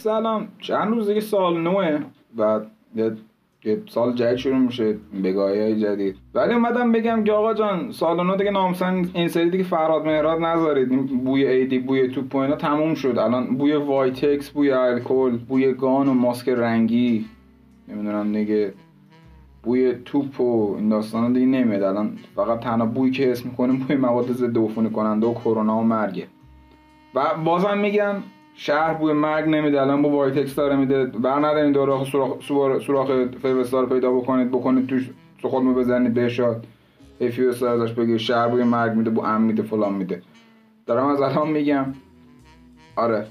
سلام. چند روز دیگه سال نوه و یه سال جدید شروع میشه بگایی های جدید. ولی اومدم بگم که آقا جان سال نو دیگه نامسن این سری دیگه فرهاد مهراد نذارید. بوی عیدی بوی توپ و اینا تموم شد. الان بوی وایتکس بوی الکل بوی گان و ماسک رنگی. نمی‌دونم دیگه. بوی توپ و این داستانا دیگه نمیاد. الان فقط تنها بوی که اسم می‌کنیم بوی مواد ضد عفونی کننده و کرونا و مرگه. و بازم میگم شهر بوی مرگ نمیده الان با وایتکس داره میده. بر ندارین داره سوراخ سوراخ فیوستار پیدا بکنید بکنید توش تو خودمو بزنید بهشاد فیوستار ازش بگیر. شهر بوی مرگ میده بو ام میده فلان میده. دارم از الان میگم. آره.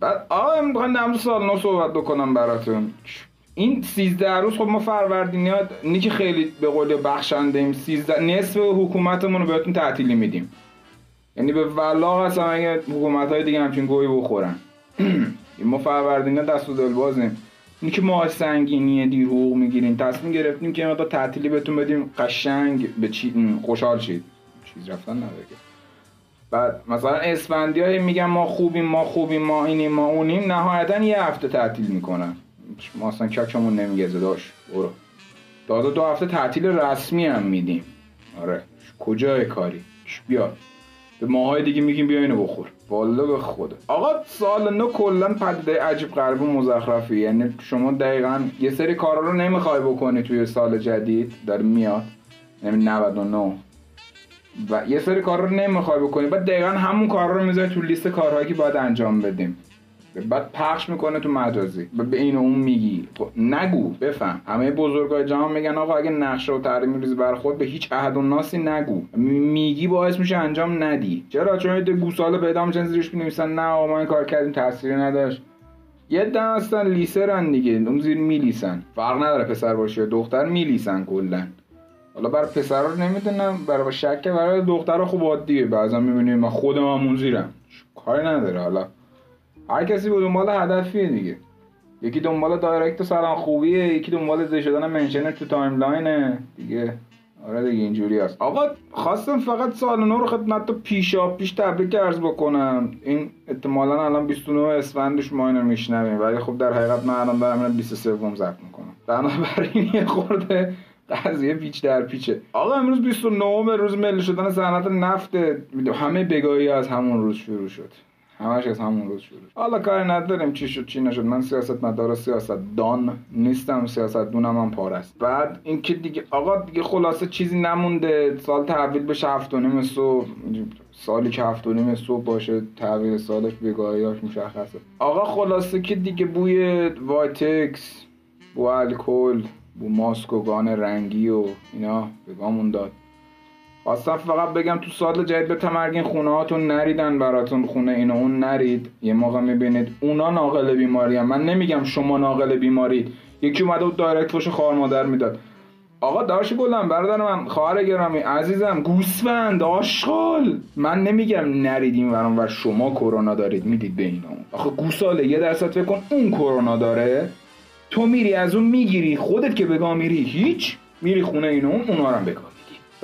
بعد آقا می‌خوام نمز سال نو صحبت بکنم براتون. این 13 روز خب ما فروردینیات نی که خیلی به قول بخشنده ایم 13 نصف حکومتمون رو بهتون تعطیلی میدیم. یعنی به ولاغ اصلا اگه حکومت های دیگه همچین گوی بخورن. ما فروردینه دست و دل بازیم. این که ما سنگینیه دیر حقوق می‌گیریم تصمیم گرفتیم که ما تعطیلی بهتون بدیم قشنگ به چی خوشحال شید. چیز رفتن نداره بعد مثلا اسفندی میگن ما خوبیم ما خوبیم ما اینیم ما اونیم. نهایتا یه هفته تعطیل می‌کنن. ما اصلا ککمون نمیگزه داشت برو. دادا دو هفته تعطیل رسمی هم میدیم. آره. کجای کاری؟ بیا به ماهای دیگه میگیم بیا اینو بخور. والا به خود آقا سال نو کلا پدیده عجیب غریب و مزخرفی یعنی شما دقیقا یه سری کارا رو نمی‌خوای بکنی توی سال جدید. داره میاد. یعنی 99 و یه سری کار رو نمی‌خوای بکنی. بعد دقیقا همون کار رو می‌ذاری تو لیست کارهایی که باید انجام بدیم. بعد پخش می‌کنه تو مجازی. به این اون میگی. خب، نگو بفهم. همه بزرگای جهان میگن آقا اگه نقشه و تعریف میریزی بر خود به هیچ عهد و ناسی نگو. میگی باعث میشه انجام ندی. چرا؟ چون یه گوساله پیدا میشن زیرش بنویسن. نه آقا ما این کار کردیم تاثیری نداشت. یه دن هستن لیسرن دیگه. اون زیر میلیسن. فرق نداره پسر باشه یا دختر میلیسن کلا. حالا برای پسر رو نمی‌دونم. برای شکه برای دختر خوب عادیه. بعضا می‌بینیم من خودم همون زیرم. کاری نداره. حالا هر کسی به دنبال هدفیه دیگه. یکی دنبال دایرکت سلام خوبیه یکی دنبال زی شدن منشن تو تایملاینه. دیگه. آره دیگه اینجوری هست. آقا خواستم فقط سال نو رو خدمت تو پیشا پیش تبریک ارز بکنم. این احتمالا الان 29 اسفندش ما اینو میشنویم. ولی خب در حقیقت من الان دارم 23 ضبط می‌کنم. بنابراین یه خورده قضیه پیچ در پیچه. آقا امروز 29 روز ملی شدن صنعت نفت همه بگایی از همون روز شروع شد. همش از همون روز شروع حالا کار نداریم چی شد چی نشد. من سیاست مدار سیاست دان نیستم سیاست دونم هم پارست بعد اینکه دیگه آقا دیگه خلاصه چیزی نمونده. سال تحویل بشه هفت و نیم صبح. سالی که هفت و نیم صبح باشه تحویل سالش بگاییاش مشخصه. آقا خلاصه که دیگه بوی وایتکس بو الکل بو ماسک و گان رنگی و اینا بگامون داد. خواستم فقط بگم تو سال جدید به تمرگین خونه هاتون نریدن براتون خونه اینو اون نرید. یه موقع می‌بینید اونا ناقل بیماری هم. من نمیگم شما ناقل بیمارید. یکی اومده بود دایرکت فوش خوار مادر می‌داد. آقا داشت گلم برادر من خواهر گرامی عزیزم گوسفند آشغال. من نمیگم نریدیم وران و شما کرونا دارید می‌دید به اینا. آخه گوساله یه درصد فکر کن اون کرونا داره. تو میری از اون می‌گیری خودت که بگاه میری هیچ. میری خونه اینو اون اونا رو بگاه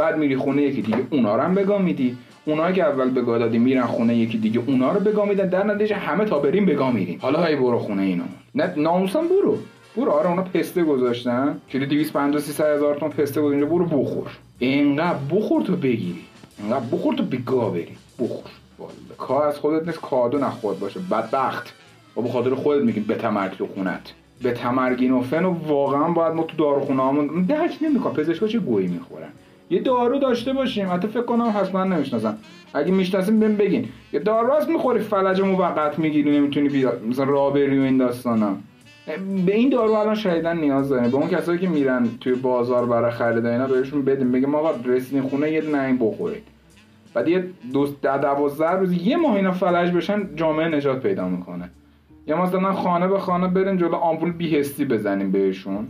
بعد میری خونه یکی دیگه اونا رو هم بگاه میدی. اونا که اول بگاه دادی میرن خونه یکی دیگه اونا رو بگاه میدن. در نتیجه همه تا بریم بگاه میریم. حالا های برو خونه اینو. نه ناموسم برو. برو آره اونا پسته گذاشتن. کلی 250 300 هزار تومن پسته گذاشتن برو بخور. اینقدر بخور تو بگیری. اینقدر بخور تو بگاه بری. بخور. والا. کار از خودت نیست. کادو نخود باشه. بدبخت. و بخاطر خودت میگیم به تمرگ تو خونت. به تمرگینوفن و واقعا باید ما تو داروخونه همون درک نمی‌کنم پزشکا چه گویی می‌خورن؟ یه دارو داشته باشیم. حتی فکر کنم حتما نمی‌شناسم. اگه می‌شناسیم بهم بگین. یه دارو هست می‌خوری فلج موقت می‌گیری نمی‌تونی بیا. مثلا راه بری و این داستانا به این دارو الان شدیدن نیاز داریم. به اون کسایی که میرن توی بازار برای خرید اینا بهشون بدیم. بگیم آقا رسیدین خونه یه نه بخورید. بعد یه دو دوازده روز یه ماه اینا فلج بشن جامعه نجات پیدا می‌کنه. یا مثلا خانه به خانه بریم جلو آمپول بیهستی بزنیم بهشون.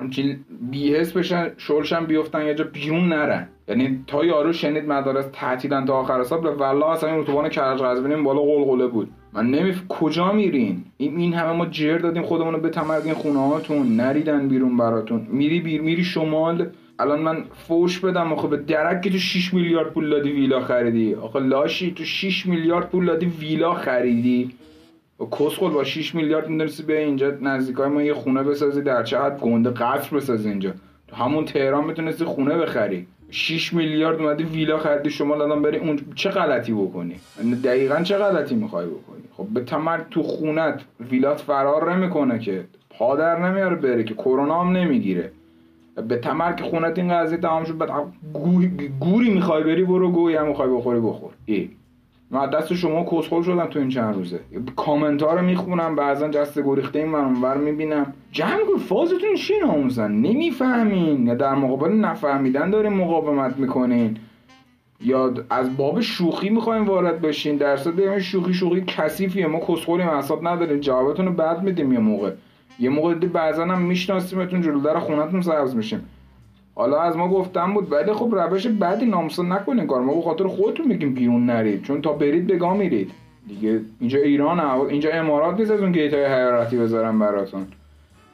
همچین بیهس بشن شلشن بیفتن یه جا بیرون نرن. یعنی تا یارو شنید مدارس تعطیلن تا آخر سال والله اصلا این اتوبان کرج قزوین بالا قلقله بود. من نمی کجا میرین؟ این همه ما جر دادیم خودمون رو به تمرگین خونه هاتون نریدن بیرون براتون. میری بیر میری شمال. الان من فوش بدم. آخه به درک که تو 6 میلیارد پول دادی ویلا خریدی. آخه لاشی تو 6 میلیارد پول دادی ویلا خریدی. کسخل با 6 میلیارد می‌دونستی به اینجا نزدیکای ما یه خونه بسازی در حد گنده قصر بسازی اینجا. تو همون تهران می‌تونستی خونه بخری. 6 میلیارد اومدی ویلا خریدی شما الان بری اون چه غلطی بکنی؟ دقیقا چه غلطی می‌خوای بکنی؟ خب به تمر تو خونت ویلات فرار نمی‌کنه که. پادر نمیاره بره که. کرونا هم نمی‌گیره. به تمر که خونت این قضیه تمام شد بعد گوری می‌خوای بری برو گوی هم می‌خوای بخوری بخور. ای. من دست شما کسخل شدم تو این چند روزه. کامنت ها رو می‌خونم بعضا جست گریخته این من می‌بینم. جمع کن فازتون چی ناموزن نمی‌فهمین. یا در مقابل نفهمیدن دارین مقاومت می‌کنین. یا از باب شوخی می‌خوایم وارد بشین. درصد این شوخی شوخی کثیفیه. ما کسخوریم حساب نداریم. جوابتون رو بعد میدیم یه موقع. یه موقع بعضا هم میشناسیمتون جلو در خونتون سبز میشیم. حالا از ما گفتم بود ولی خب روش بعدی ناموسا نکنین کار. ما به خاطر خودتون میگیم بیرون نرید چون تا برید بگاه میرید. دیگه اینجا ایران اینجا امارات نیست از اون گیت های حیراتی بذارم براتون.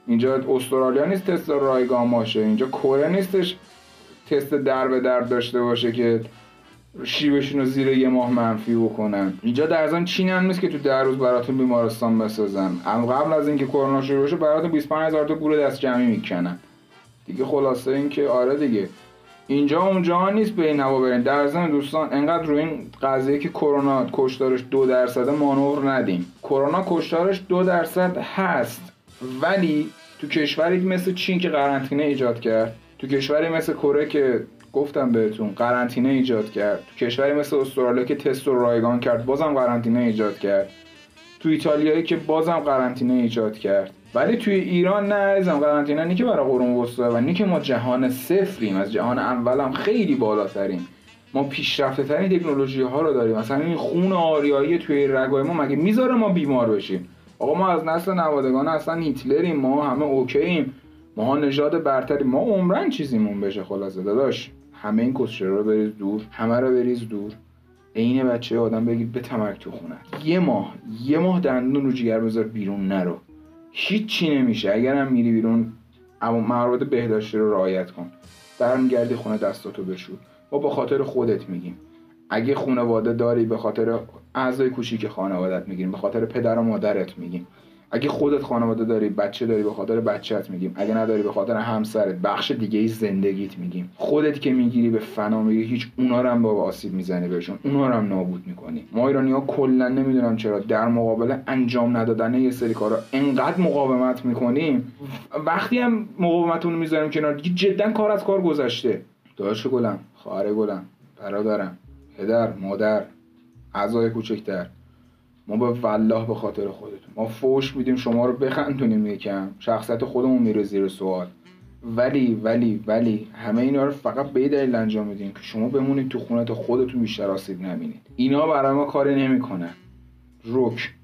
اینجا استرالیا نیست تست رایگان باشه. اینجا کره نیستش تست در به در داشته باشه که شیبشون رو زیر یه ماه منفی بکنن. اینجا در زن چین هم نیست که تو در روز براتون بیمارستان بسازن. قبل از اینکه کرونا شروع بشه براتون 25 هزار تا گور دست جمعی می‌کنن. دیگه خلاصه این که آره دیگه. اینجا اونجا نیست به این برین در ضمن دوستان انقدر روی این قضیه که کرونا کشتارش دو درصد مانور ندیم. کرونا کشتارش دو درصد هست. ولی تو کشوری مثل چین که قرنطینه ایجاد کرد تو کشوری مثل کره که گفتم بهتون قرنطینه ایجاد کرد تو کشوری مثل استرالیا که تست رو رایگان کرد بازم قرنطینه ایجاد کرد. تو ایتالیایی که بازم قرنطینه ایجاد کرد. ولی توی ایران نه عزیزم قرنطینه نی که برای قرون وسطا و نی که ما جهان صفریم از جهان اولم خیلی بالاتریم. ما پیشرفته ترین تکنولوژی ها رو داریم. مثلا این خون آریایی توی رگای ما مگه می‌ذاره ما بیمار بشیم؟ آقا ما از نسل نوادگان اصلا هیتلریم ما همه اوکییم ما نژاد برتری ما عمرن چیزیمون بشه خلاصه داداش. همه این کسچرا رو بریز دور همه رو بریز دور. عین بچه آدم بگید به تمرک تو خونه یه ماه یه ماه دندون رو جگر بذار بیرون نرو. هیچی نمیشه. اگرم میری بیرون اما موارد بهداشتی رو رعایت کن. برمیگردی خونه دستاتو بشور ما با خاطر خودت میگیم. اگه خانواده داری به خاطر اعضای کوچیک خانوادت میگیم. به خاطر پدر و مادرت میگیم. اگه خودت خانواده داری بچه داری به خاطر بچت میگیم. اگه نداری به خاطر همسرت. بخش دیگه ای زندگیت میگیم. خودت که می‌گیری به فنا میگی هیچ اونا رو هم با آسیب می‌زنی بهشون. اونا رو هم نابود می‌کنی. ما ایرانی ها کلا نمی‌دونم چرا در مقابل انجام ندادن یه سری کارا انقدر مقاومت می‌کنیم. وقتی هم مقاومتون می‌ذاریم کنار دیگه جدا کار از کار گذشته. داداش گلم خواهر گلم برادرم پدر مادر اعضای کوچکتر. ما به والله به خاطر خودتون. ما فوش میدیم شما رو بخندونیم یکم. شخصیت خودمون میره زیر سوال. ولی ولی ولی همه اینا رو فقط به دلیل انجام میدیم که شما بمونید تو خونت خودتون بیشتر آسیب نبینید. اینا برای ما کاری نمی‌کنن. رک.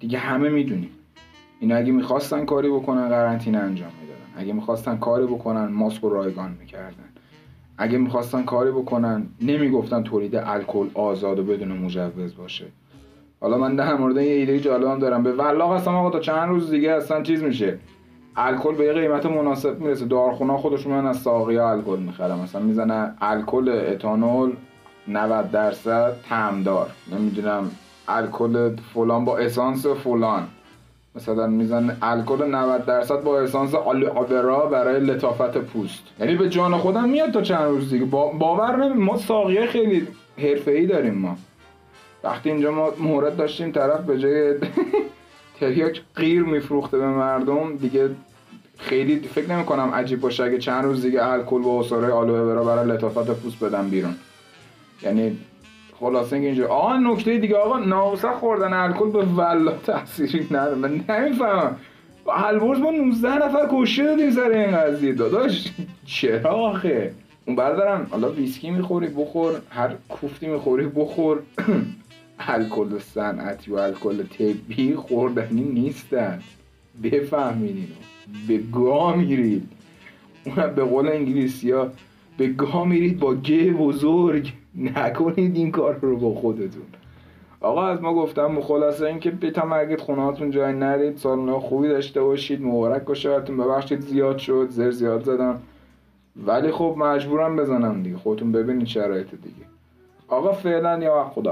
دیگه همه می‌دونیم. اینا اگه می‌خواستن کاری بکنن قرنطینه انجام می‌دادن. اگه می‌خواستن کاری بکنن ماسک و رایگان می‌کردن. اگه می‌خواستن کاری بکنن نمی‌گفتن تولید الکل آزاد و بدون مجوز باشه. حالا من در مورد یه ایده جالبم دارم. به والله هستم آقا تا چند روز دیگه اصلا چیز میشه. الکل به یه قیمت مناسب می‌رسه. دارخونه خودشون من از ساقیا الکل می‌خرم مثلا می‌زنه الکل اتانول 90 درصد تمدار نمی‌دونم الکل فلان با اسانس فلان. مثلا می‌زنه الکل 90 درصد با اسانس آلوبرا برای لطافت پوست. یعنی به جان خودم میاد تا چند روز دیگه. باور نمی ما ساقیه خیلی حرفه‌ای داریم ما. وقتی اینجا ما مورد داشتیم طرف به جای تریاک غیر میفروخته به مردم دیگه خیلی فکر نمی کنم عجیب باشه اگه چند روز دیگه الکل با اصاره آلوه برا برای لطافت پوست بدم بیرون. یعنی خلاصه اینجا آقا نکته دیگه آقا ناوسه خوردن الکل به ولا تاثیری نداره. من نمی‌فهمم. البرز ما 19 نفر کشته دادیم سر این قضیه. داداش چرا آخه؟ اون بردارم حالا ویسکی می‌خوری بخور. هر کوفتی می‌خوری بخور. الکل صنعتی و الکل طبی خوردنی نیستن. بفهمید اینو. به گاه میرید. اونم به قول انگلیسی ها به گاه میرید با گه بزرگ نکنید این کار رو با خودتون. آقا از ما گفتم خلاصه اینکه به تمرگید خونه جای نرید سالن خوبی داشته باشید مبارک باشه براتون. ببخشید زیاد شد زر زیاد زدم. ولی خب مجبورم بزنم دیگه. خودتون ببینید شرایط دیگه. آقا فعلا یا خدا